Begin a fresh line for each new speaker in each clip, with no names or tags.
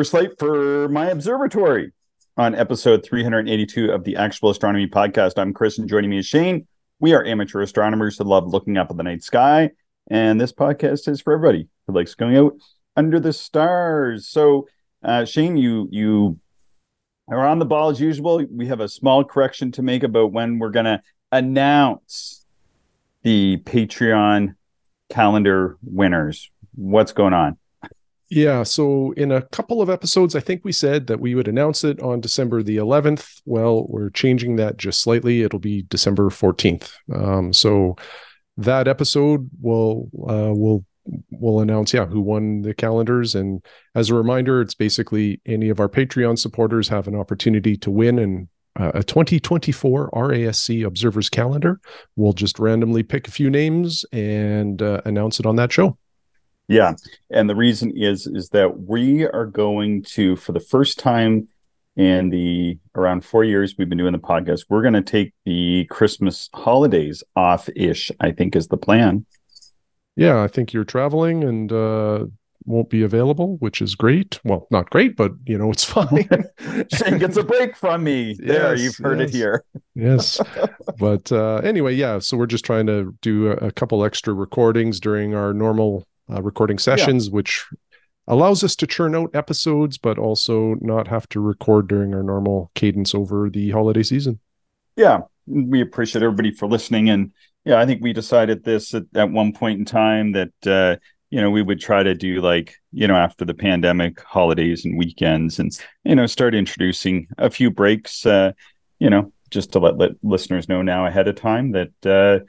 First light for my observatory on episode 382 of the Actual Astronomy Podcast. I'm Chris, and joining me is Shane. We are amateur astronomers who love looking up at the night sky, and this podcast is for everybody who likes going out under the stars. So, uh, Shane, you you are on the ball as usual. We have a small correction to make about when we're going to announce the Patreon calendar winners. What's going on?
Yeah, so in a couple of episodes, I think we said that we would announce it on December the 11th. Well, we're changing that just slightly. It'll be December 14th. Um, so that episode will uh, will will announce yeah who won the calendars and as a reminder it's basically any of our patreon supporters have an opportunity to win and uh, a 2024 RASC observers calendar we'll just randomly pick a few names and uh, announce it on that show
yeah, and the reason is is that we are going to for the first time in the around 4 years we've been doing the podcast, we're going to take the Christmas holidays off ish, I think is the plan.
Yeah, I think you're traveling and uh won't be available, which is great. Well, not great, but you know, it's fine.
Shane gets a break from me. There, yes, you've heard
yes.
it here.
yes. But uh anyway, yeah, so we're just trying to do a, a couple extra recordings during our normal uh, recording sessions, yeah. which allows us to churn out episodes, but also not have to record during our normal cadence over the holiday season.
Yeah, we appreciate everybody for listening. And yeah, I think we decided this at, at one point in time that, uh, you know, we would try to do like, you know, after the pandemic, holidays and weekends and, you know, start introducing a few breaks, uh, you know, just to let, let listeners know now ahead of time that, uh,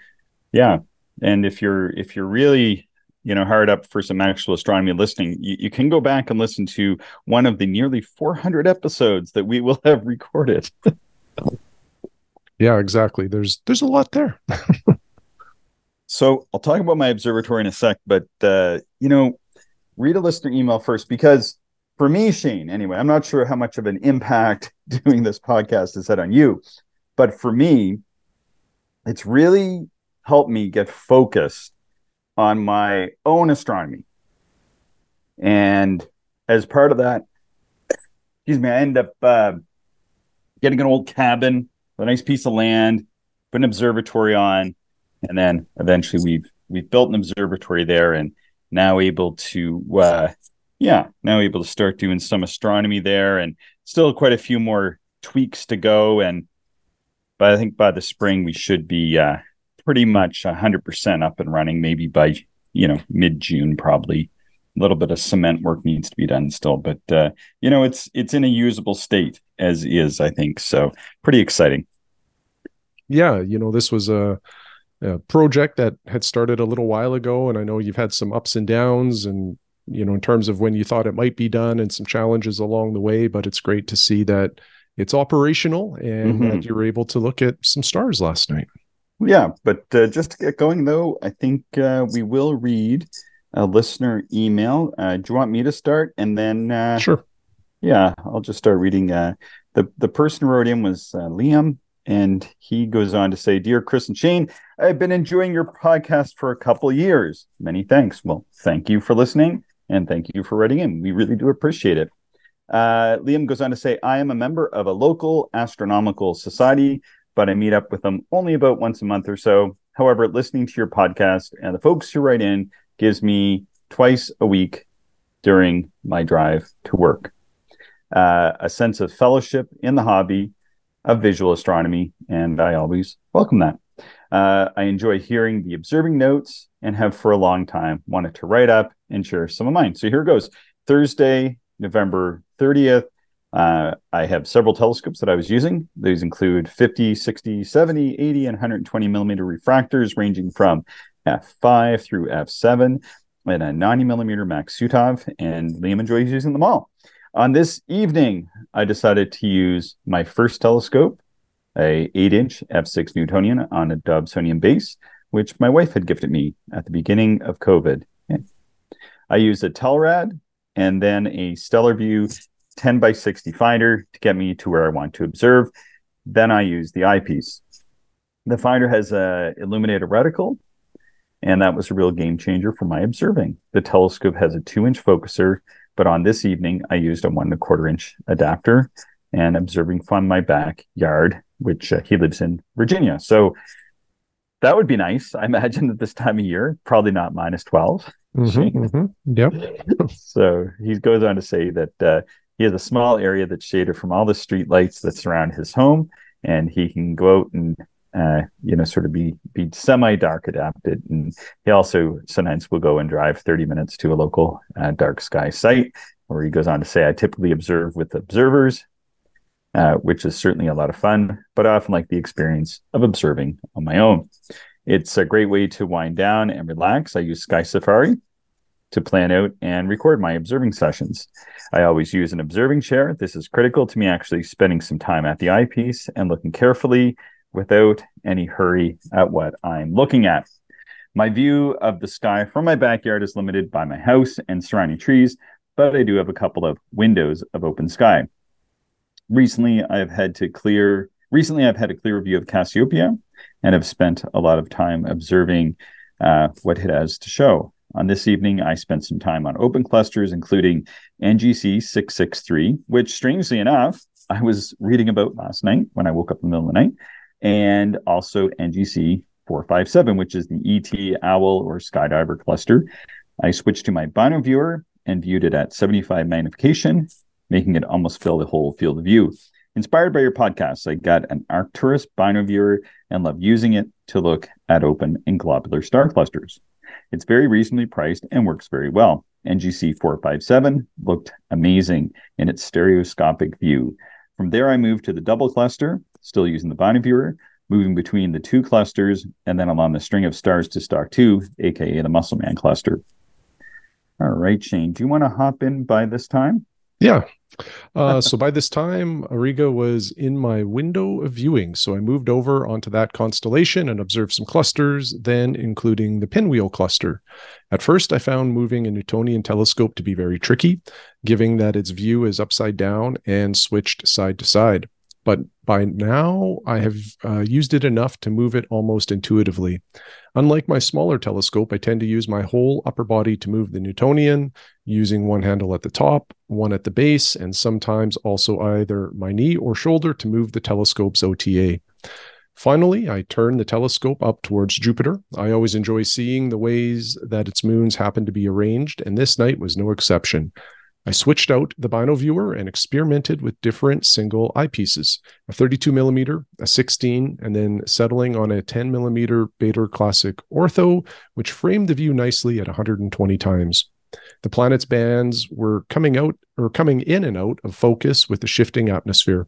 yeah. And if you're, if you're really you know hard up for some actual astronomy listening you, you can go back and listen to one of the nearly 400 episodes that we will have recorded.
Yeah exactly. There's there's a lot there.
So i'll talk about my observatory in a sec but uh you know read a listener email first because for me shane anyway i'm not sure how much of an impact doing this podcast has had on you but for me it's really helped me get focused on my own astronomy. And as part of that, excuse me, I end up uh, getting an old cabin, a nice piece of land, put an observatory on, and then eventually we've we've built an observatory there, and now able to uh, yeah, now able to start doing some astronomy there, and still quite a few more tweaks to go, and but I think by the spring we should be uh, pretty much 100% up and running maybe by you know mid June probably. A little bit of cement work needs to be done still but uh, you know it's it's in a usable state as is I think so pretty exciting.
Yeah you know this was a, a project that had started a little while ago and I know you've had some ups and downs and you know in terms of when you thought it might be done and some challenges along the way but it's great to see that it's operational and mm-hmm. that you were able to look at some stars last night
yeah, but uh, just to get going, though, I think uh, we will read a listener email. Uh, do you want me to start? And then, uh,
sure.
Yeah, I'll just start reading. Uh, the the person who wrote in was uh, Liam, and he goes on to say, "Dear Chris and Shane, I've been enjoying your podcast for a couple years. Many thanks. Well, thank you for listening, and thank you for writing in. We really do appreciate it." Liam goes on to say, "I am a member of a local astronomical society." But I meet up with them only about once a month or so. However, listening to your podcast and the folks who write in gives me twice a week during my drive to work uh, a sense of fellowship in the hobby of visual astronomy, and I always welcome that. Uh, I enjoy hearing the observing notes and have for a long time wanted to write up and share some of mine. So here it goes Thursday, November 30th, uh, I have several telescopes that I was using. These include 50, 60, 70, 80, and 120 millimeter refractors ranging from f5 through f7 and a 90 millimeter Maksutov, and Liam enjoys using them all. On this evening, I decided to use my first telescope, a 8-inch f6 Newtonian on a Dobsonian base, which my wife had gifted me at the beginning of COVID. I used a Telrad and then a Stellarvue 10 by 60 finder to get me to where I want to observe. Then I use the eyepiece. The finder has a illuminated reticle, and that was a real game changer for my observing. The telescope has a two inch focuser But on this evening, I used a one and a quarter inch adapter and observing from my backyard, which uh, he lives in Virginia. So that would be nice. I imagine at this time of year, probably not minus 12.
Mm-hmm, mm-hmm. Yep.
so he goes on to say that uh, he has a small area that's shaded from all the street lights that surround his home, and he can go out and uh, you know sort of be be semi dark adapted. And he also sometimes will go and drive 30 minutes to a local uh, dark sky site, where he goes on to say, "I typically observe with observers." Uh, which is certainly a lot of fun, but I often like the experience of observing on my own. It's a great way to wind down and relax. I use Sky Safari to plan out and record my observing sessions. I always use an observing chair. This is critical to me actually spending some time at the eyepiece and looking carefully without any hurry at what I'm looking at. My view of the sky from my backyard is limited by my house and surrounding trees, but I do have a couple of windows of open sky recently I've had to clear recently I've had a clear view of Cassiopeia and have spent a lot of time observing uh, what it has to show. On this evening, I spent some time on open clusters, including NGC 663, which strangely enough, I was reading about last night when I woke up in the middle of the night, and also NGC 457, which is the ET Owl or Skydiver cluster. I switched to my Bino viewer and viewed it at 75 magnification making it almost fill the whole field of view. Inspired by your podcast, I got an Arcturus Bino viewer and love using it to look at open and globular star clusters. It's very reasonably priced and works very well. NGC 457 looked amazing in its stereoscopic view. From there, I moved to the double cluster, still using the Bino viewer, moving between the two clusters, and then along the string of stars to Stock 2, aka the muscle man cluster. All right, Shane, do you want to hop in by this time?
Yeah. Uh, so by this time, Auriga was in my window of viewing. So I moved over onto that constellation and observed some clusters, then including the pinwheel cluster. At first, I found moving a Newtonian telescope to be very tricky, given that its view is upside down and switched side to side but by now I have uh, used it enough to move it almost intuitively. Unlike my smaller telescope, I tend to use my whole upper body to move the Newtonian, using one handle at the top, one at the base, and sometimes also either my knee or shoulder to move the telescope's OTA. Finally, I turn the telescope up towards Jupiter. I always enjoy seeing the ways that its moons happen to be arranged, and this night was no exception. I switched out the Bino viewer and experimented with different single eyepieces, a 32 millimeter, a 16, and then settling on a 10 millimeter Baader Classic Ortho, which framed the view nicely at 120 times. The planet's bands were coming out or coming in and out of focus with the shifting atmosphere.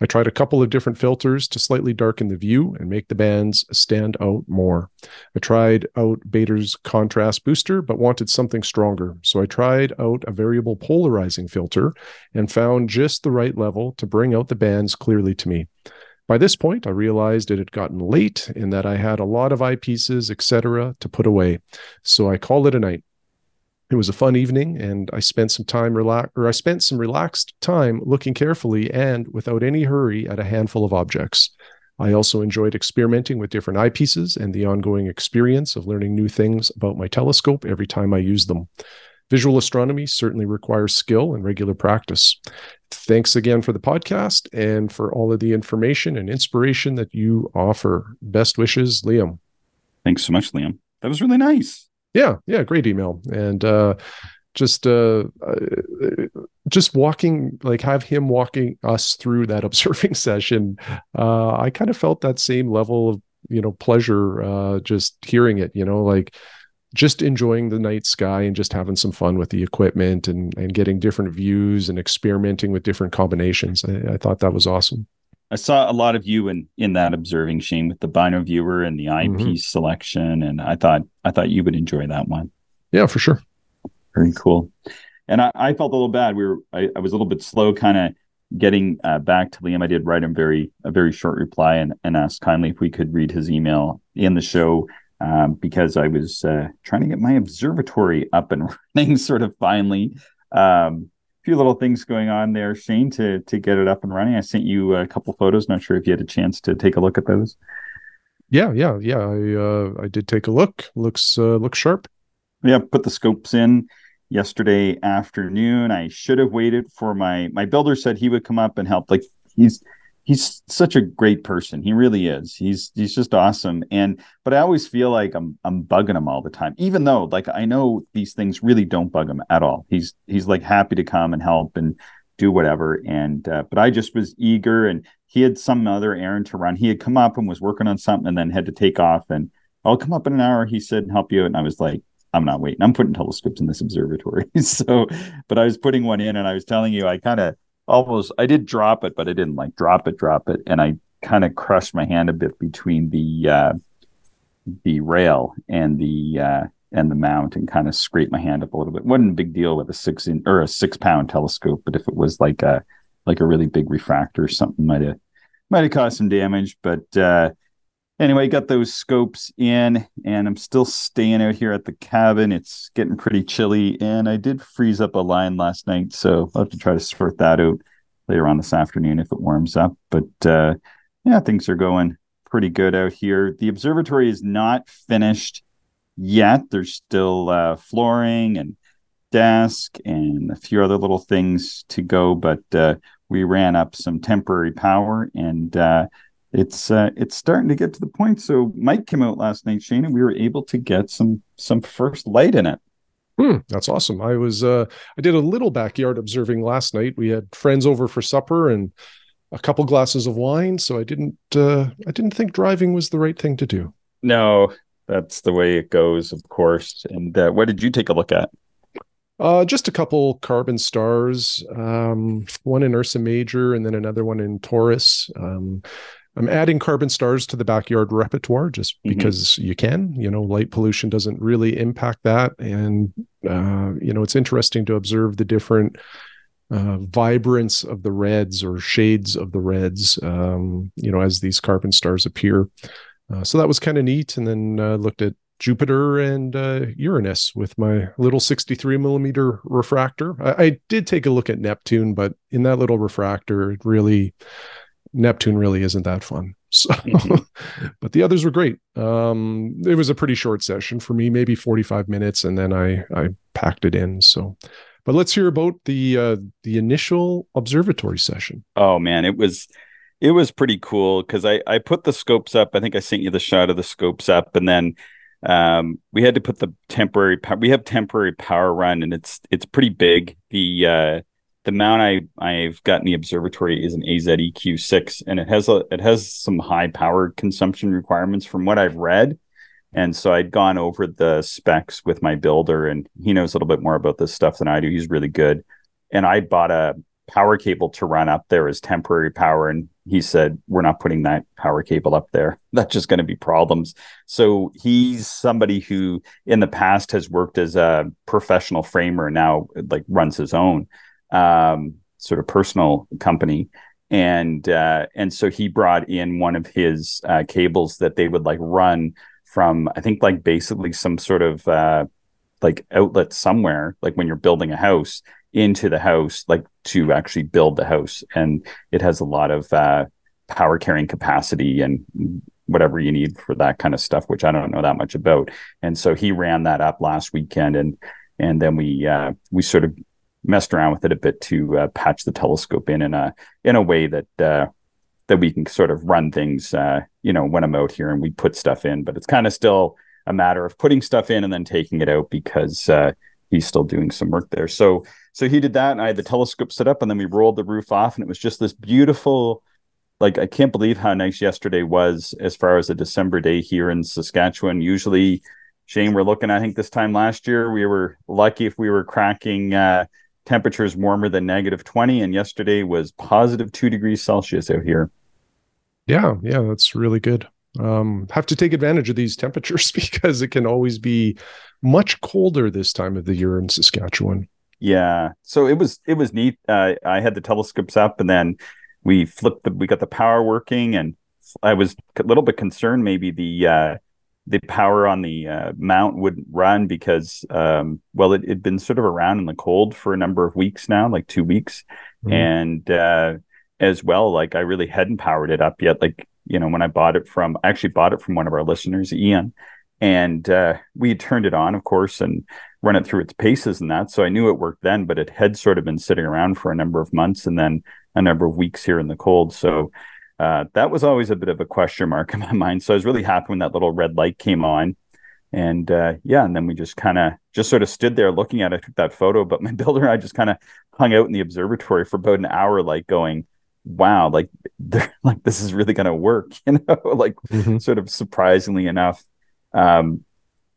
I tried a couple of different filters to slightly darken the view and make the bands stand out more. I tried out Baader's contrast booster, but wanted something stronger. So I tried out a variable polarizing filter and found just the right level to bring out the bands clearly to me. By this point, I realized it had gotten late and that I had a lot of eyepieces, etc., to put away. So I called it a night it was a fun evening and i spent some time relax or i spent some relaxed time looking carefully and without any hurry at a handful of objects. I also enjoyed experimenting with different eyepieces and the ongoing experience of learning new things about my telescope every time i use them. Visual astronomy certainly requires skill and regular practice. Thanks again for the podcast and for all of the information and inspiration that you offer. Best wishes liam.
Thanks so much liam. That was really nice
yeah, yeah, great email. And uh just uh, uh just walking like have him walking us through that observing session uh i kind of felt that same level of you know pleasure uh just hearing it you know like just enjoying the night sky and just having some fun with the equipment and and getting different views and experimenting with different combinations i, I thought that was awesome
I saw a lot of you in in that observing Shane with the Bino viewer and the eyepiece mm-hmm. selection, and I thought I thought you would enjoy that one.
Yeah, for sure.
Very cool. And I, I felt a little bad. We were I, I was a little bit slow, kind of getting uh, back to Liam. I did write him very a very short reply and and asked kindly if we could read his email in the show. Um, because I was uh, trying to get my observatory up and running sort of finally. Um, few little things going on there, Shane, to to get it up and running. I sent you a couple photos. Not sure if you had a chance to take a look at those.
Yeah, yeah, yeah. I uh, I did take a look. Looks uh, looks sharp.
Yeah, put the scopes in, yesterday afternoon. I should have waited for my my builder said he would come up and help. Like he's he's such a great person. He really is. He's he's just awesome. And but I always feel like I'm I'm bugging him all the time, even though like I know these things really don't bug him at all. He's he's like happy to come and help and do whatever. And uh, but I just was eager, and he had some other errand to run. He had come up and was working on something, and then had to take off. And I'll come up in an hour. He said, and help you. And I was like, I'm not waiting. I'm putting telescopes in this observatory. so, but I was putting one in, and I was telling you, I kind of almost I did drop it, but I didn't like drop it, drop it, and I kind of crushed my hand a bit between the uh, the rail and the uh, and the mount, and kind of scraped my hand up a little bit. wasn't a big deal with a six in or a six pound telescope, but if it was like a like a really big refractor, or something might have might have caused some damage. But uh, anyway, got those scopes in, and I'm still staying out here at the cabin. It's getting pretty chilly, and I did freeze up a line last night, so I'll have to try to sort that out later on this afternoon if it warms up. But uh, yeah, things are going pretty good out here. The observatory is not finished yet. There's still uh, flooring and desk and a few other little things to go, but uh, we ran up some temporary power and uh, it's uh, it's starting to get to the point. So Mike came out last night, Shane, and we were able to get some some first light in it.
Hmm, that's awesome. I was uh, I did a little backyard observing last night. We had friends over for supper and a couple glasses of wine, so I didn't uh, I didn't think driving was the right thing to do.
No, that's the way it goes, of course. And uh, what did you take a look at?
Uh, just a couple carbon stars, um, one in Ursa Major and then another one in Taurus. Um, I'm adding carbon stars to the backyard repertoire just mm-hmm. because you can. You know, light pollution doesn't really impact that, and uh, you know, it's interesting to observe the different uh, vibrance of the reds or shades of the reds. Um, you know, as these carbon stars appear. Uh, so that was kind of neat, and then uh, looked at Jupiter and uh, Uranus with my little 63 millimeter refractor. I, I, did take a look at Neptune, but in that little refractor, it really Neptune really isn't that fun. So, mm-hmm. but the others were great. Um, it was a pretty short session for me, maybe 45 minutes, and then I I packed it in. So, but let's hear about the uh, the initial observatory session.
Oh man, it was it was pretty cool because I I put the scopes up. I think I sent you the shot of the scopes up, and then um, we had to put the temporary. We have temporary power run, and it's it's pretty big. The uh, the mount I I've got in the observatory is an AZEQ6, and it has a it has some high power consumption requirements from what I've read. And so I'd gone over the specs with my builder, and he knows a little bit more about this stuff than I do. He's really good. And I bought a power cable to run up there as temporary power, and he said we're not putting that power cable up there. That's just going to be problems. So he's somebody who in the past has worked as a professional framer, now like runs his own um, sort of personal company. And uh, and so he brought in one of his uh, cables that they would like run from I think like basically some sort of uh, like outlet somewhere like when you're building a house into the house like to actually build the house. And it has a lot of uh, power carrying capacity and whatever you need for that kind of stuff which I don't know that much about. And so he ran that up last weekend and and then we uh, we sort of messed around with it a bit to uh, patch the telescope in in a in a way that uh, that we can sort of run things, uh, you know, when I'm out here and we put stuff in. But it's kind of still a matter of putting stuff in and then taking it out because uh, he's still doing some work there. So so he did that, and I had the telescope set up, and then we rolled the roof off, and it was just this beautiful. Like I can't believe how nice yesterday was as far as a December day here in Saskatchewan. Usually, Shane, we're looking. I think this time last year we were lucky if we were cracking uh, temperatures warmer than negative 20 and yesterday was positive 2 degrees celsius out here.
Yeah yeah that's really good. Um have to take advantage of these temperatures because it can always be much colder this time of the year in saskatchewan.
Yeah so it was it was neat. Uh, i had the telescopes up and then we flipped the we got the power working and i was a little bit concerned maybe the uh the power on the uh, mount wouldn't run because um, well it had been sort of around in the cold for a number of weeks now like two weeks mm-hmm. and uh, as well like i really hadn't powered it up yet like you know when i bought it from i actually bought it from one of our listeners ian and uh, we turned it on of course and run it through its paces and that. So I knew it worked then, but it had sort of been sitting around for a number of months and then a number of weeks here in the cold. So uh, that was always a bit of a question mark in my mind. So I was really happy when that little red light came on. And uh, yeah, and then we just kind of just sort of stood there looking at it, took that photo. But my builder and I just kind of hung out in the observatory for about an hour, like going, wow, like like this is really going to work, you know, like mm-hmm. sort of surprisingly enough. Um,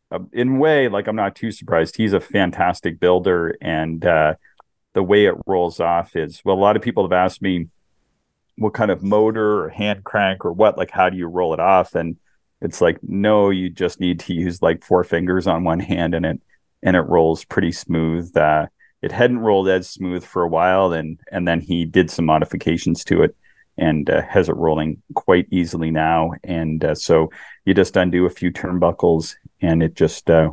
uh, in way, like I'm not too surprised. He's a fantastic builder, and uh, the way it rolls off is well. A lot of people have asked me what kind of motor or hand crank or what, like how do you roll it off? And it's like no, you just need to use like four fingers on one hand, and it and it rolls pretty smooth. Uh, it hadn't rolled as smooth for a while, and and then he did some modifications to it and uh, has it rolling quite easily now. And uh, so you just undo a few turnbuckles and it just uh,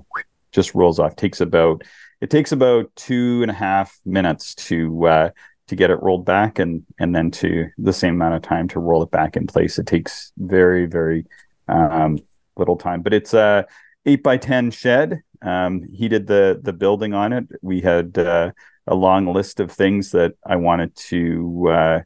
just rolls off. takes about it takes about two and a half minutes to uh, to get it rolled back, and and then to the same amount of time to roll it back in place. It takes very very um, little time, but it's a eight by ten shed. Um, he did the the building on it. We had uh, a long list of things that I wanted to uh,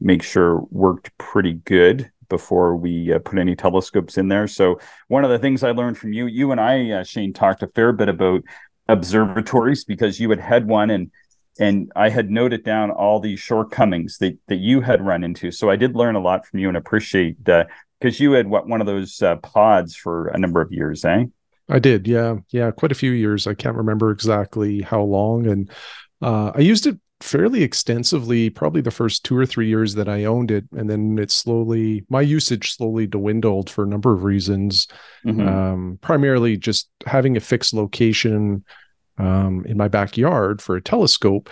make sure worked pretty good before we uh, put any telescopes in there. So one of the things I learned from you, you and I, uh, Shane, talked a fair bit about observatories because you had had one and and I had noted down all the shortcomings that that you had run into. So I did learn a lot from you and appreciate because you had what one of those uh, pods for a number of years, eh?
I did, yeah, yeah, quite a few years. I can't remember exactly how long, and uh, I used it fairly extensively probably the first two or three years that i owned it and then it slowly my usage slowly dwindled for a number of reasons mm-hmm. um, primarily just having a fixed location um, in my backyard for a telescope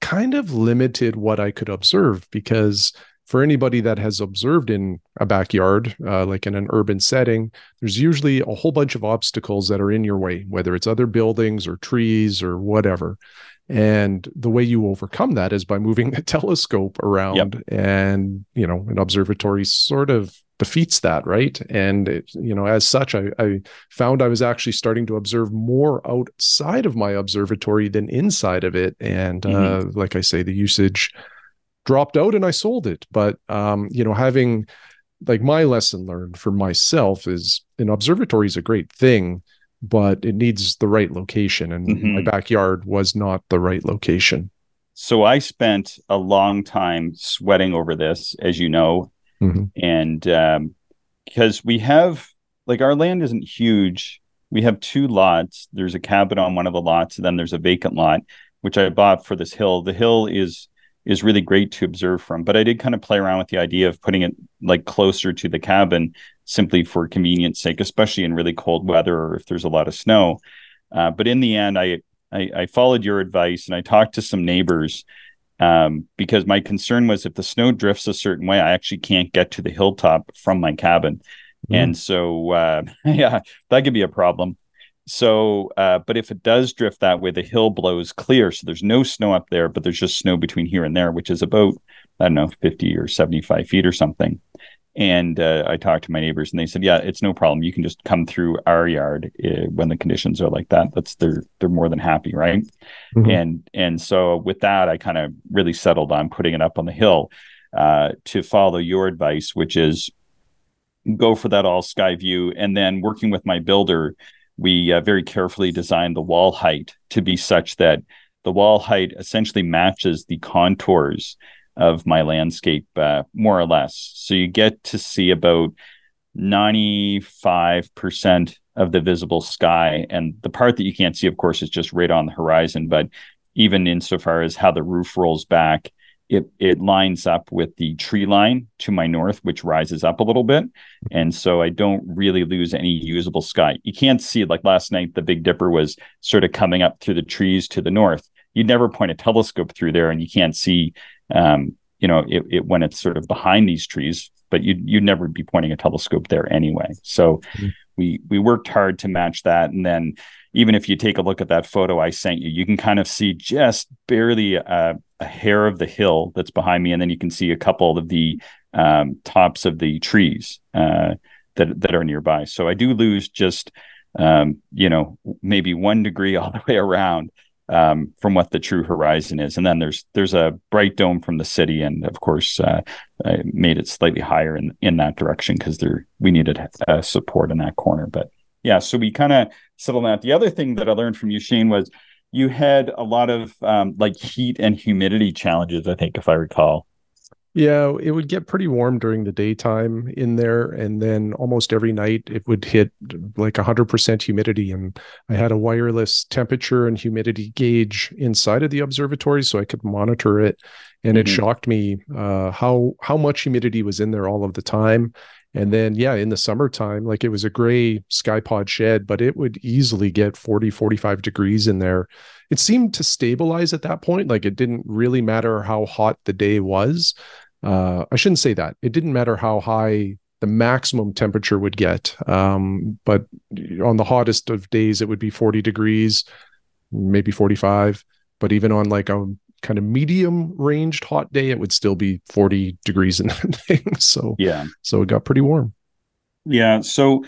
kind of limited what i could observe because for anybody that has observed in a backyard, uh, like in an urban setting, there's usually a whole bunch of obstacles that are in your way, whether it's other buildings or trees or whatever. And the way you overcome that is by moving the telescope around. Yep. And, you know, an observatory sort of defeats that, right? And, it, you know, as such, I, I found I was actually starting to observe more outside of my observatory than inside of it. And, mm-hmm. uh, like I say, the usage dropped out and I sold it. But, um, you know, having like my lesson learned for myself is an observatory is a great thing but it needs the right location. And mm-hmm. my backyard was not the right location.
So I spent a long time sweating over this, as you know. Mm-hmm. And um, because we have, like, our land isn't huge. We have two lots. There's a cabin on one of the lots, and then there's a vacant lot, which I bought for this hill. The hill is is really great to observe from. But I did kind of play around with the idea of putting it like closer to the cabin simply for convenience sake, especially in really cold weather or if there's a lot of snow. Uh, but in the end, I, I, I followed your advice and I talked to some neighbors um, because my concern was if the snow drifts a certain way, I actually can't get to the hilltop from my cabin. Mm. And so, uh, yeah, that could be a problem. So, uh, but if it does drift that way, the hill blows clear. So there's no snow up there, but there's just snow between here and there, which is about, I don't know, 50 or 75 feet or something. And uh, I talked to my neighbors and they said, yeah, it's no problem. You can just come through our yard uh, when the conditions are like that. That's they're, they're more than happy. Right. Mm-hmm. And, and so with that, I kind of really settled on putting it up on the hill uh, to follow your advice, which is go for that all sky view. And then working with my builder, we uh, very carefully designed the wall height to be such that the wall height essentially matches the contours of my landscape uh, more or less. So you get to see about 95% of the visible sky. And the part that you can't see, of course, is just right on the horizon. But even insofar as how the roof rolls back, it it lines up with the tree line to my north, which rises up a little bit, and so I don't really lose any usable sky. You can't see like last night. The Big Dipper was sort of coming up through the trees to the north. You'd never point a telescope through there, and you can't see, um, you know, it, it, when it's sort of behind these trees. But you'd, you'd never be pointing a telescope there anyway. So mm-hmm. we we worked hard to match that, and then even if you take a look at that photo I sent you, you can kind of see just barely a, a hair of the hill that's behind me, and then you can see a couple of the um, tops of the trees uh, that that are nearby. So I do lose just um, you know, maybe one degree all the way around um, from what the true horizon is. And then there's there's a bright dome from the city, and of course, uh, I made it slightly higher in in that direction because there we needed uh, support in that corner. But yeah, so we kind of settled that. The other thing that I learned from you, Shane, was you had a lot of um, like heat and humidity challenges. I think, if I recall.
Yeah, it would get pretty warm during the daytime in there. And then almost every night it would hit like 100% humidity. And I had a wireless temperature and humidity gauge inside of the observatory so I could monitor it. And mm-hmm. it shocked me uh, how, how much humidity was in there all of the time. And then, yeah, in the summertime, like it was a gray skypod shed, but it would easily get 40, 45 degrees in there. It seemed to stabilize at that point. Like it didn't really matter how hot the day was uh, I shouldn't say that. It didn't matter how high the maximum temperature would get. Um, but on the hottest of days, it would be 40 degrees, maybe 45. But even on like a kind of medium ranged hot day, it would still be 40 degrees in that thing. So,
yeah.
So it got pretty warm.
Yeah. So,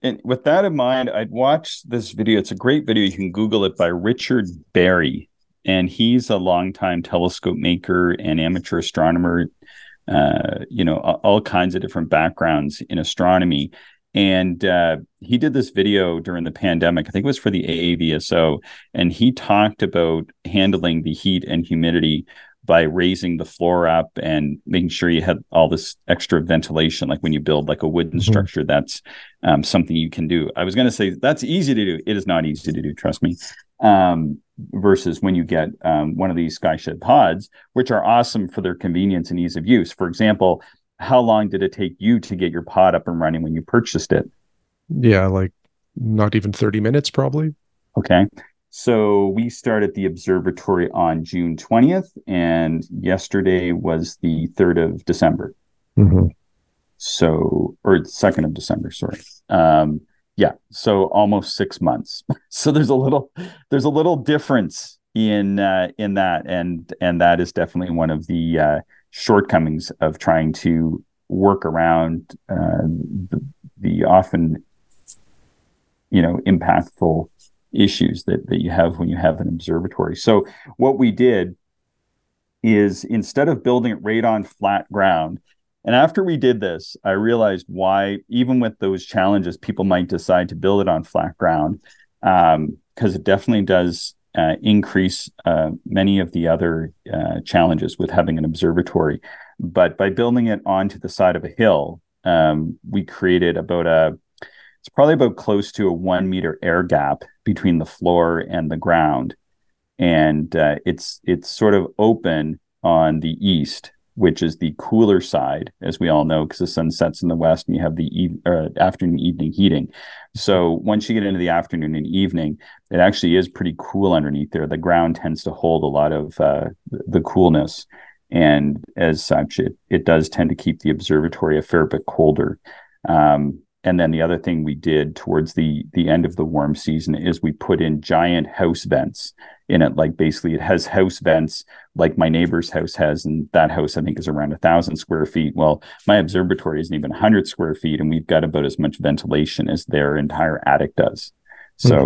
and with that in mind, I'd watch this video. It's a great video. You can Google it by Richard Berry and he's a longtime telescope maker and amateur astronomer. Uh, you know, all kinds of different backgrounds in astronomy. And uh, he did this video during the pandemic. I think it was for the AAVSO, and he talked about handling the heat and humidity by raising the floor up and making sure you had all this extra ventilation like when you build like a wooden mm-hmm. structure that's um, something you can do i was going to say that's easy to do it is not easy to do trust me um, versus when you get um, one of these skyshed pods, which are awesome for their convenience and ease of use. For example, how long did it take you to get your pod up and running when you purchased it?
Yeah, like not even 30 minutes, probably.
Okay. So we started the observatory on June 20th, and yesterday was the 3rd of December.
Mm-hmm.
So, or 2nd of December, sorry. Um, yeah so almost six months. So there's a little there's a little difference in uh, in that and and that is definitely one of the uh, shortcomings of trying to work around uh, the, the often you know impactful issues that that you have when you have an observatory. So what we did is instead of building it right on flat ground and after we did this, I realized why, even with those challenges, people might decide to build it on flat ground because um, it definitely does uh, increase uh, many of the other uh, challenges with having an observatory. But by building it onto the side of a hill, um, we created about a it's probably about close to a one meter air gap between the floor and the ground, and uh, it's it's sort of open on the east which is the cooler side, as we all know, because the sun sets in the west and you have the e- uh, afternoon evening heating. So once you get into the afternoon and evening, it actually is pretty cool underneath there. The ground tends to hold a lot of uh, the coolness. And as such, it, it does tend to keep the observatory a fair bit colder. Um, and then the other thing we did towards the the end of the warm season is we put in giant house vents in it. Like basically it has house vents like my neighbor's house has and that house i think is around a thousand square feet. Well my observatory isn't even 100 square feet and we've got about as much ventilation as their entire attic does. So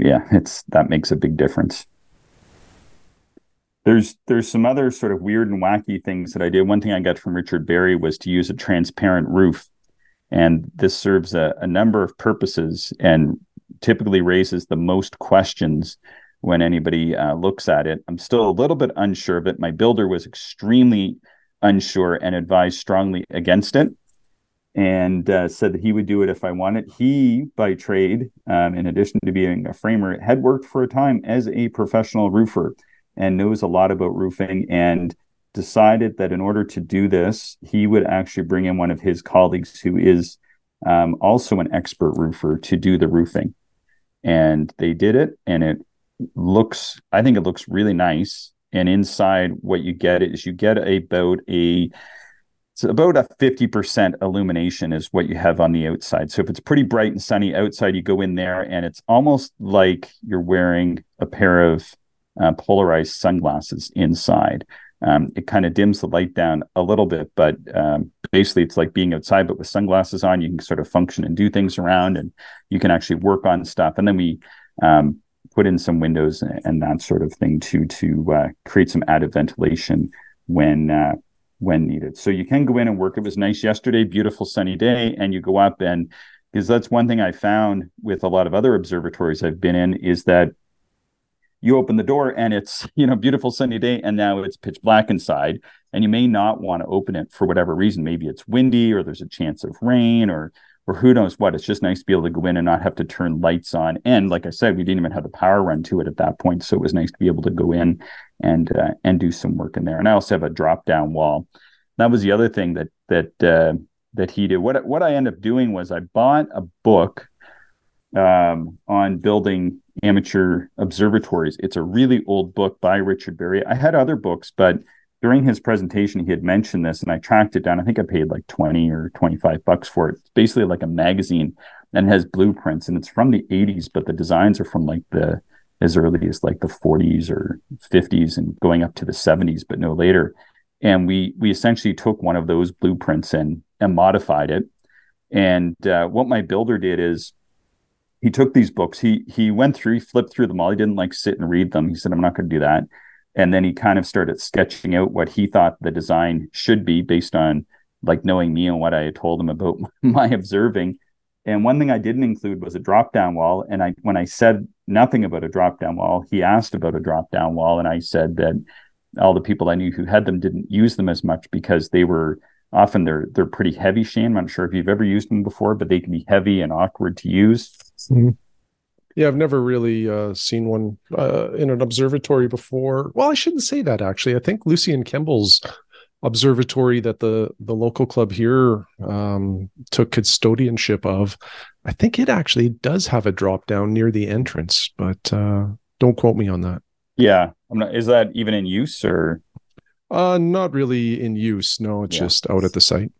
mm-hmm. yeah it's that makes a big difference. There's there's some other sort of weird and wacky things that i did. One thing i got from richard berry was to use a transparent roof and this serves a, a number of purposes and typically raises the most questions when anybody uh, looks at it. I'm still a little bit unsure of it. My builder was extremely unsure and advised strongly against it and uh, said that he would do it if I wanted. He, by trade, um, in addition to being a framer, had worked for a time as a professional roofer and knows a lot about roofing and decided that in order to do this, he would actually bring in one of his colleagues who is um, also an expert roofer to do the roofing. And they did it, and it looks i think it looks really nice. And inside what you get is you get about a it's about a 50% illumination is what you have on the outside. So if it's pretty bright and sunny outside you go in there and it's almost like you're wearing a pair of uh, polarized sunglasses inside um, it kind of dims the light down a little bit, but um, basically it's like being outside, but with sunglasses on, you can sort of function and do things around, and you can actually work on stuff. And then we um, put in some windows and that sort of thing too to uh, create some added ventilation when uh, when needed. So you can go in and work. It was nice yesterday, beautiful sunny day, and you go up and because that's one thing I found with a lot of other observatories I've been in is that you open the door and it's you know beautiful sunny day and now it's pitch black inside and you may not want to open it for whatever reason. Maybe it's windy or there's a chance of rain or or who knows what. It's just nice to be able to go in and not have to turn lights on. And like i said we didn't even have the power run to it at that point so it was nice to be able to go in and uh, and do some work in there. And i also have a drop down wall. That was the other thing that that uh, that he did. What what i ended up doing was i bought a book um, on building amateur observatories. It's a really old book by Richard Berry. I had other books, but during his presentation, he had mentioned this, and I tracked it down. I think I paid like twenty or twenty-five bucks for it. It's basically like a magazine and has blueprints, and it's from the '80s, but the designs are from like the as early as like the 40s or 50s and going up to the 70s, but no later. And we we essentially took one of those blueprints and and modified it. And uh, what my builder did is he took these books. He he went through, he flipped through them all. He didn't like sit and read them. He said, "I'm not going to do that." And then he kind of started sketching out what he thought the design should be based on like knowing me and what I had told him about my observing. And one thing I didn't include was a drop down wall. And I when I said nothing about a drop down wall, he asked about a drop down wall, and I said that all the people I knew who had them didn't use them as much because they were often they're they're pretty heavy. Shane, I'm not sure if you've ever used them before, but they can be heavy and awkward to use. Mm-hmm.
Yeah, I've never really uh, seen one uh, in an observatory before. Well, I shouldn't say that actually. I think Lucian Kemble's observatory that the the local club here um, took custodianship of, I think it actually does have a drop down near the entrance, but uh, don't quote me on that.
Yeah, not, is that even in use or?
Uh, not really in use. No, it's yeah. just out at the site.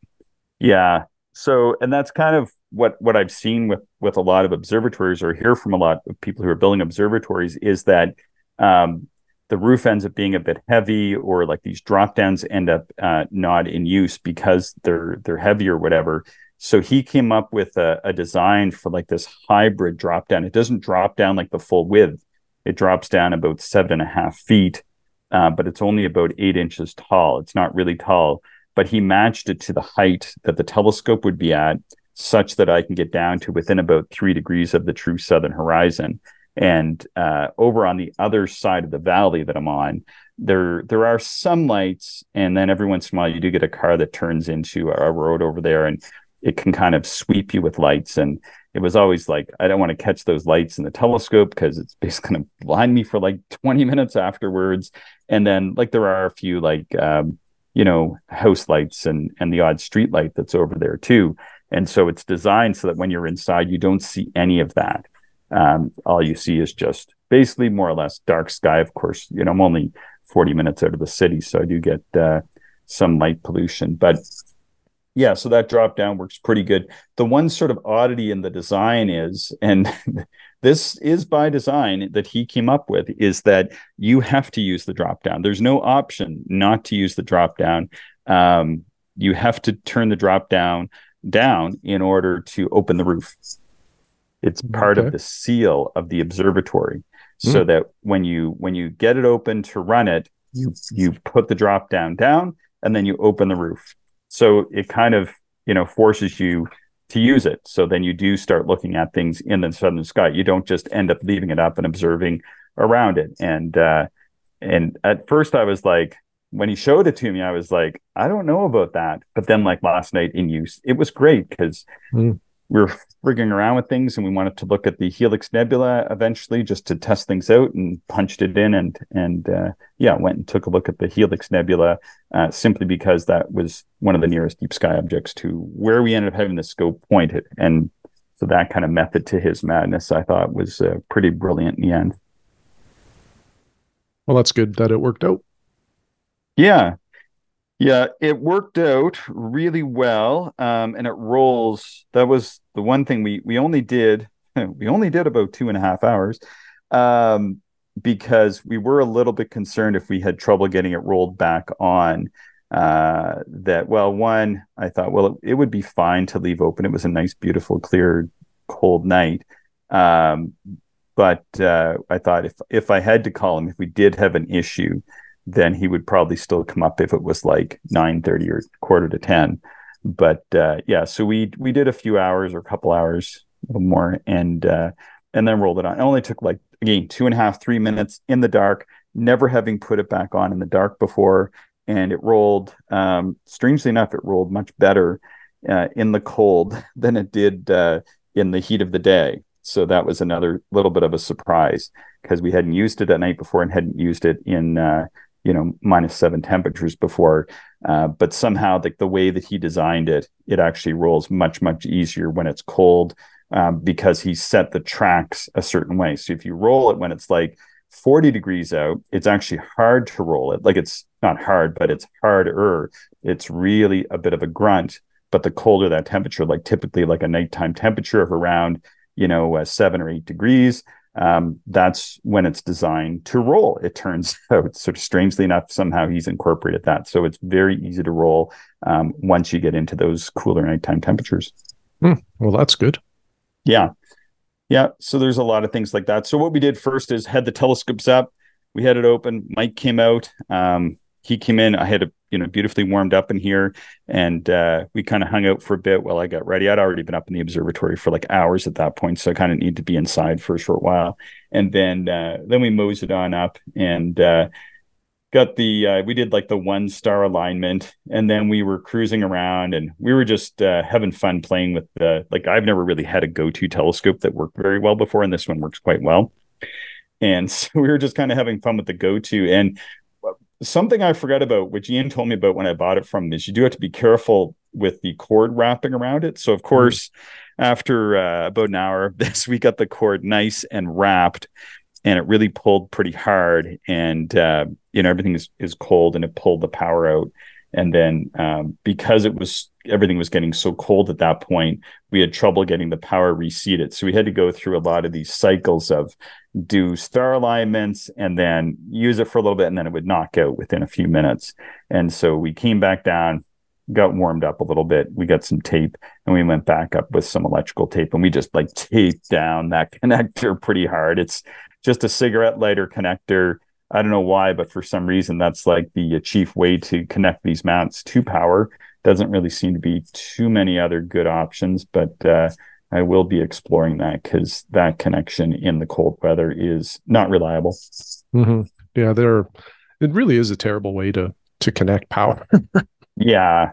Yeah. So, and that's kind of what what I've seen with with a lot of observatories or hear from a lot of people who are building observatories is that um, the roof ends up being a bit heavy or like these drop downs end up uh, not in use because they're they're heavy or whatever. So he came up with a, a design for like this hybrid drop down. It doesn't drop down like the full width. It drops down about seven and a half feet uh, but it's only about eight inches tall. It's not really tall but he matched it to the height that the telescope would be at such that I can get down to within about three degrees of the true southern horizon. And uh, over on the other side of the valley that I'm on, there there are some lights, and then every once in a while you do get a car that turns into a road over there, and it can kind of sweep you with lights. And it was always like I don't want to catch those lights in the telescope because it's basically going to blind me for like 20 minutes afterwards. And then like there are a few like um, you know house lights and and the odd street light that's over there too and so it's designed so that when you're inside, you don't see any of that. Um, all you see is just basically more or less dark sky. Of course, you know, I'm only 40 minutes out of the city, so I do get uh, some light pollution. But yeah, so that drop down works pretty good. The one sort of oddity in the design is, and this is by design that he came up with, is that you have to use the drop down. There's no option not to use the drop down. Um, you have to turn the drop down down in order to open the roof. It's part okay. of the seal of the observatory. Mm. So hmm. that when you when you get it open to run it, you you put the drop down down and then you open the roof. So it kind of, you know, forces you to use it. So then you do start looking at things in the southern sky. You don't just end up leaving it up and observing around it. And uh and at first I was like, when he showed it to me, I was like, I don't know about that. But then, like last night in use, it was great because mm. we were frigging around with things and we wanted to look at the Helix Nebula eventually just to test things out and punched it in and and uh, yeah, went and took a look at the Helix Nebula uh, simply because that was one of the nearest deep sky objects to where we ended up having the scope pointed. And so that kind of method to his madness, I thought, was uh, pretty brilliant in the end.
Well, that's good that it worked out.
Yeah. Yeah, it worked out really well. Um, and it rolls. That was the one thing we we only did. We only did about two and a half hours. Um, because we were a little bit concerned if we had trouble getting it rolled back on. Uh, that well, one, I thought, well, it, it, would be fine to leave open. It was a nice, beautiful, clear, cold night. Um, but uh, I thought if if I had to call him, if we did have an issue, then he would probably still come up if it was like nine thirty or quarter to ten. But uh, yeah, so we we did a few hours or a couple hours, a little more, and uh, and then rolled it on. It only took like again two and a half, three minutes in the dark, never having put it back on in the dark before, and it rolled. Um, strangely enough, it rolled much better uh, in the cold than it did uh, in the heat of the day. So that was another little bit of a surprise because we hadn't used it at night before and hadn't used it in uh, you know minus seven temperatures before. Uh, but somehow, the, the way that he designed it, it actually rolls much much easier when it's cold um, because he set the tracks a certain way. So if you roll it when it's like 40 degrees out, it's actually hard to roll it. Like it's not hard, but it's harder. It's really a bit of a grunt. But the colder that temperature, like typically like a nighttime temperature of around, you know, uh, seven or eight degrees, um, that's when it's designed to roll. It turns out, sort of strangely enough, somehow he's incorporated that. So it's very easy to roll um, once you get into those cooler nighttime temperatures.
Hmm. Well, that's good.
Yeah. Yeah. So there's a lot of things like that. So what we did first is had the telescopes up. We had it open. Mike came out. Um, he came in. I had a you know beautifully warmed up in here, and uh, we kind of hung out for a bit while I got ready. I'd already been up in the observatory for like hours at that point, so I kind of need to be inside for a short while. And then uh, then we moseyed on up and uh, got the uh, we did like the one star alignment and then we were cruising around and we were just uh, having fun playing with the like i've never really had a go-to telescope that worked very well before and this one works quite well and so we were just kind of having fun with the go-to and something i forgot about which ian told me about when i bought it from is you do have to be careful with the cord wrapping around it so of mm-hmm. course mm-hmm. after uh, about an hour of this we got the cord nice and wrapped and it really pulled pretty hard and uh, you know everything is, is cold and it pulled the power out and then um, because it was everything was getting so cold at that point we had trouble getting the power reseated so we had to go through a lot of these cycles of do star alignments and then use it for a little bit and then it would knock out within a few minutes and so we came back down got warmed up a little bit we got some tape and we went back up with some electrical tape and we just like taped down that connector pretty hard it's just a cigarette lighter connector. I don't know why, but for some reason, that's like the chief way to connect these mounts to power. Doesn't really seem to be too many other good options, but uh, I will be exploring that because that connection in the cold weather is not reliable.
Mm-hmm. Yeah, there. It really is a terrible way to to connect power.
yeah,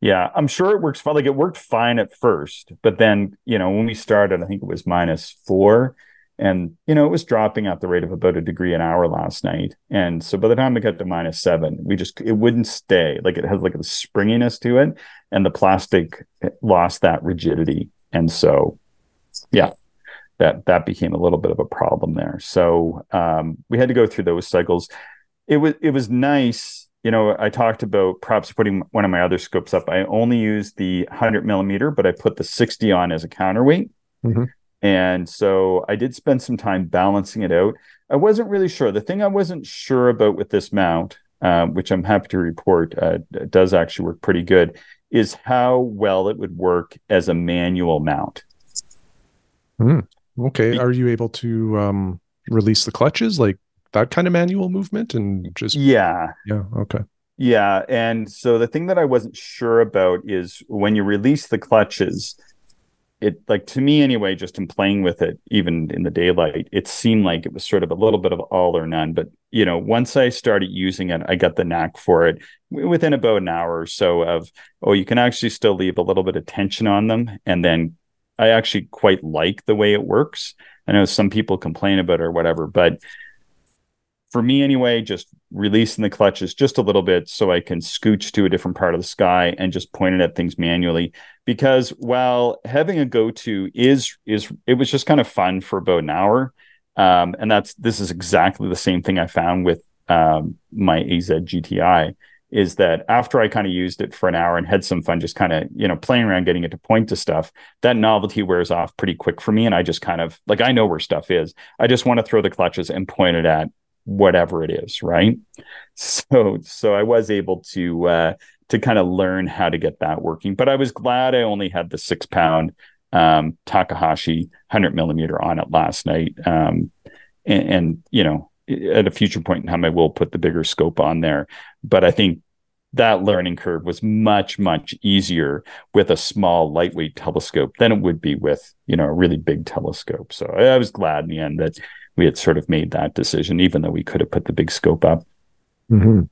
yeah, I'm sure it works fine. Like it worked fine at first, but then you know when we started, I think it was minus four and, you know, it was dropping at the rate of about a degree an hour last night. And so by the time it got to minus seven, we just, it wouldn't stay. Like it has like a springiness to it. And the plastic lost that rigidity. And so, yeah, that, that became a little bit of a problem there. So um, we had to go through those cycles. It was, it was nice you know, I talked about perhaps putting one of my other scopes up. I only used the 100 millimeter, but I put the 60 on as a counterweight. Mm-hmm. And so I did spend some time balancing it out. I wasn't really sure. The thing I wasn't sure about with this mount, uh, which I'm happy to report uh, does actually work pretty good, is how well it would work as a manual mount.
Mm, okay. Are you able to um, release the clutches like that kind of manual movement and just.
Yeah.
Yeah. Okay.
Yeah. And so the thing that I wasn't sure about is when you release the clutches, it like to me anyway just in playing with it even in the daylight it seemed like it was sort of a little bit of all or none. But you know once i started using it i got the knack for it within about an hour or so of oh you can actually still leave a little bit of tension on them. And then i actually quite like the way it works. I know some people complain about it or whatever but for me anyway, just releasing the clutches just a little bit so I can scooch to a different part of the sky and just point it at things manually. Because while having a go-to is is it was just kind of fun for about an hour. Um, and that's this is exactly the same thing I found with um, my AZ GTI is that after I kind of used it for an hour and had some fun, just kind of, you know, playing around, getting it to point to stuff, that novelty wears off pretty quick for me. And I just kind of like, I know where stuff is. I just want to throw the clutches and point it at whatever it is. Right. So, so I was able to, uh, to kind of learn how to get that working, but I was glad I only had the six pound, um, Takahashi 100 millimeter on it last night. Um, and, and you know, at a future point in time, I will put the bigger scope on there. But I think that learning curve was much much easier with a small lightweight telescope than it would be with you know a really big telescope so i was glad in the end that we had sort of made that decision even though we could have put the big scope up mm-hmm.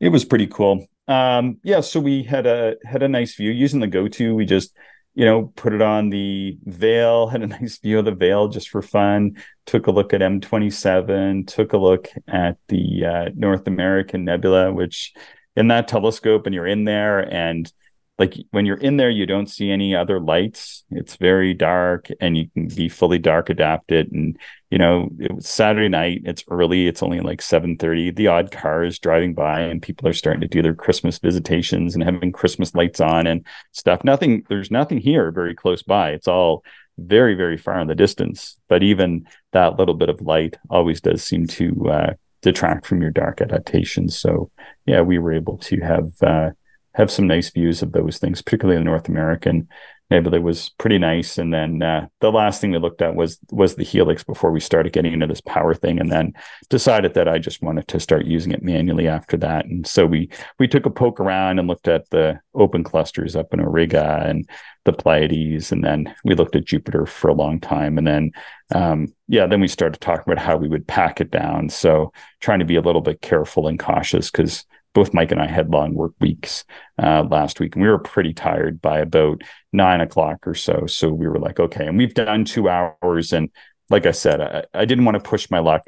it was pretty cool um yeah so we had a had a nice view using the go to. we just you know, put it on the veil, had a nice view of the veil just for fun, took a look at M27, took a look at the uh, North American Nebula, which in that telescope, and you're in there and like when you're in there you don't see any other lights. It's very dark and you can be fully dark adapted. And you know it was saturday night it's early it's only like 7.30 the odd car is driving by and people are starting to do their christmas visitations and having christmas lights on and stuff. Nothing there's nothing here very close by. It's all very very far in the distance. But even that little bit of light always does seem to uh, detract from your dark adaptation so yeah we were able to have uh, have some nice views of those things, particularly the North American nebula was pretty nice. And then uh, the last thing we looked at was was the helix before we started getting into this power thing, and then decided that I just wanted to start using it manually after that. And so we we took a poke around and looked at the open clusters up in Auriga and the Pleiades, and then we looked at Jupiter for a long time, and then um, yeah, then we started talking about how we would pack it down. So trying to be a little bit careful and cautious because both Mike and I had long work weeks uh, last week, and we were pretty tired by about nine o'clock or so. So we were like, okay, and we've done two hours, and like I said, I, I didn't want to push my luck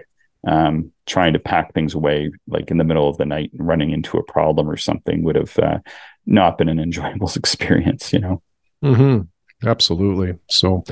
um, trying to pack things away like in the middle of the night and running into a problem or something would have uh, not been an enjoyable experience, you know.
Mm-hmm. Absolutely. So,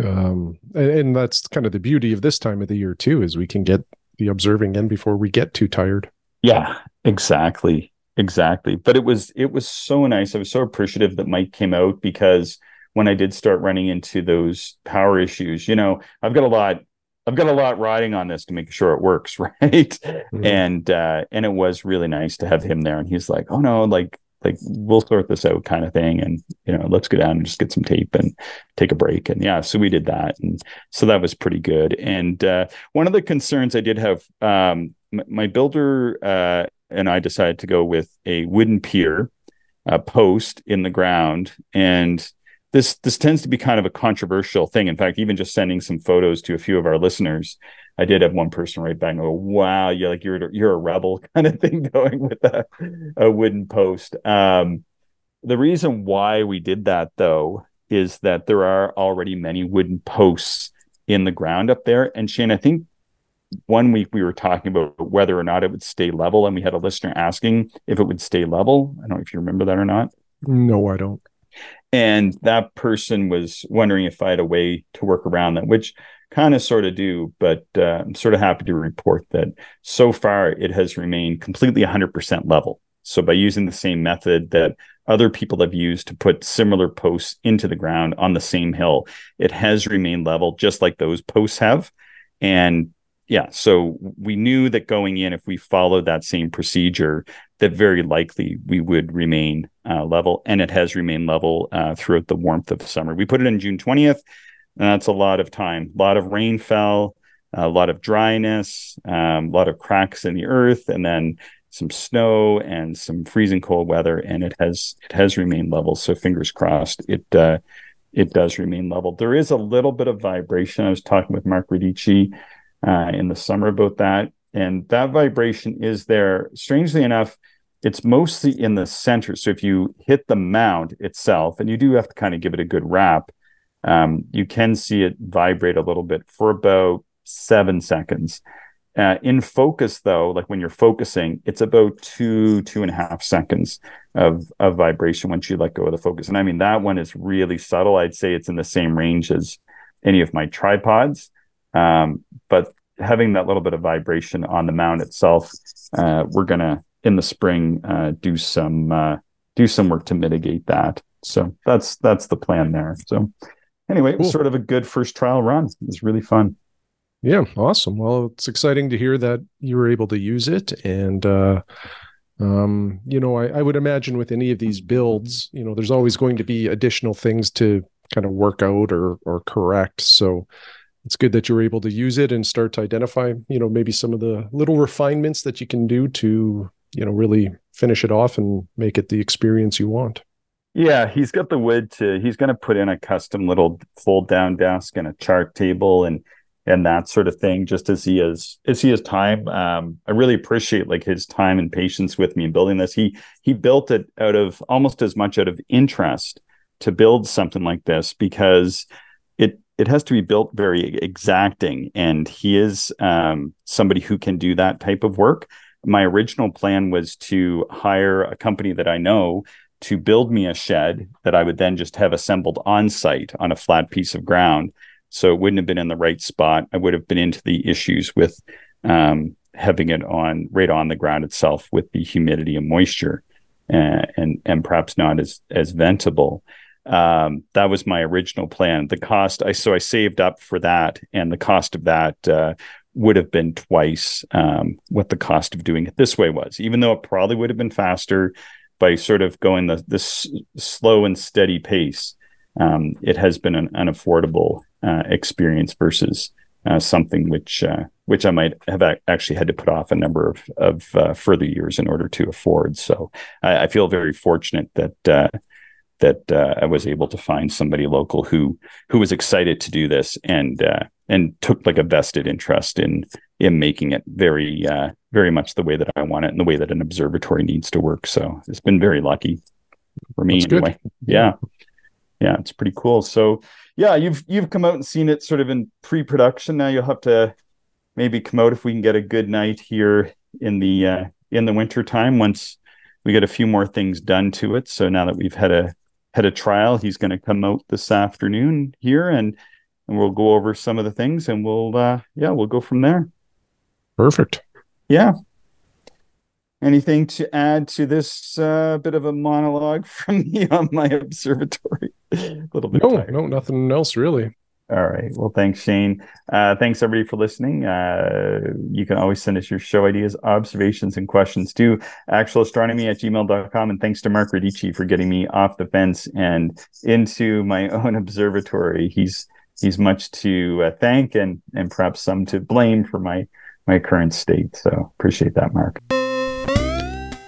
um, and, and that's kind of the beauty of this time of the year too, is we can get the observing in before we get too tired.
Yeah, exactly. Exactly. But it was it was so nice. I was so appreciative that Mike came out because when I did start running into those power issues, you know, I've got a lot I've got a lot riding on this to make sure it works, right? Mm-hmm. And uh and it was really nice to have him there and he's like, "Oh no, like like we'll sort this out kind of thing and you know let's go down and just get some tape and take a break and yeah so we did that and so that was pretty good and uh, one of the concerns i did have um, my builder uh, and i decided to go with a wooden pier uh, post in the ground and this this tends to be kind of a controversial thing in fact even just sending some photos to a few of our listeners I did have one person write back and go, "Wow, you're like you're you're a rebel kind of thing going with a, a wooden post." Um, the reason why we did that though is that there are already many wooden posts in the ground up there. And Shane, I think one week we were talking about whether or not it would stay level, and we had a listener asking if it would stay level. I don't know if you remember that or not.
No, I don't.
And that person was wondering if I had a way to work around that, which kind of sort of do, but uh, I'm sort of happy to report that so far it has remained completely 100% level. So by using the same method that other people have used to put similar posts into the ground on the same hill, it has remained level just like those posts have. And yeah, so we knew that going in, if we followed that same procedure, that very likely we would remain uh, level, and it has remained level uh, throughout the warmth of summer. We put it in June 20th. and That's a lot of time. A lot of rain fell, a lot of dryness, um, a lot of cracks in the earth, and then some snow and some freezing cold weather, and it has it has remained level. So fingers crossed, it uh, it does remain level. There is a little bit of vibration. I was talking with Mark Radici uh, in the summer about that, and that vibration is there. Strangely enough, it's mostly in the center. So if you hit the mount itself, and you do have to kind of give it a good wrap, um, you can see it vibrate a little bit for about seven seconds. Uh, in focus, though, like when you're focusing, it's about two, two and a half seconds of, of vibration once you let go of the focus. And I mean, that one is really subtle. I'd say it's in the same range as any of my tripods. Um, but having that little bit of vibration on the mount itself, uh, we're gonna in the spring uh, do some uh, do some work to mitigate that. So that's that's the plan there. So anyway, it was sort of a good first trial run. It was really fun.
Yeah, awesome. Well, it's exciting to hear that you were able to use it, and uh, um, you know, I, I would imagine with any of these builds, you know, there's always going to be additional things to kind of work out or or correct. So it's good that you're able to use it and start to identify, you know, maybe some of the little refinements that you can do to, you know, really finish it off and make it the experience you want.
Yeah, he's got the wood to he's going to put in a custom little fold down desk and a chart table and and that sort of thing just as he has as he has time um, i really appreciate like his time and patience with me in building this he he built it out of almost as much out of interest to build something like this because it has to be built very exacting and he is um, somebody who can do that type of work my original plan was to hire a company that i know to build me a shed that i would then just have assembled on site on a flat piece of ground so it wouldn't have been in the right spot. I would have been into the issues with um, having it on right on the ground itself with the humidity and moisture, uh, and and perhaps not as as ventable. Um, that was my original plan. The cost I so I saved up for that, and the cost of that uh, would have been twice um, what the cost of doing it this way was. Even though it probably would have been faster by sort of going the this slow and steady pace. Um, it has been an unaffordable uh, experience versus uh, something which uh, which I might have actually had to put off a number of of uh, further years in order to afford. So I, I feel very fortunate that uh, that uh, I was able to find somebody local who who was excited to do this and and took like a vested interest in in making it very very much the way that I want it and the way that an observatory needs to work. So it's been very lucky for me
That's
anyway.
Good.
Yeah. Yeah, it's pretty cool. So yeah, you've you've come out and seen it sort of in pre-production. Now you'll have to maybe come out if we can get a good night here in the uh, in the winter time once we get a few more things done to it. So now that we've had a had a trial, he's going to come out this afternoon here and and we'll go over some of the things and we'll uh yeah, we'll go from there.
Perfect.
Yeah. Anything to add to this uh, bit of a monologue from me on my observatory? a little bit.
No,
tired.
no, nothing else really.
All right. Well, thanks, Shane. Uh, thanks, everybody, for listening. Uh, you can always send us your show ideas, observations, and questions to actualastronomy at gmail.com. And thanks to Mark Radici for getting me off the fence and into my own observatory. He's he's much to uh, thank and and perhaps some to blame for my my current state. So appreciate that, Mark.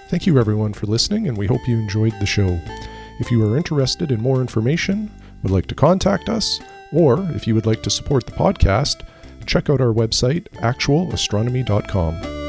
Thank you, everyone, for listening, and we hope you enjoyed the show. If you are interested in more information, would like to contact us, or if you would like to support the podcast, check out our website, actualastronomy.com.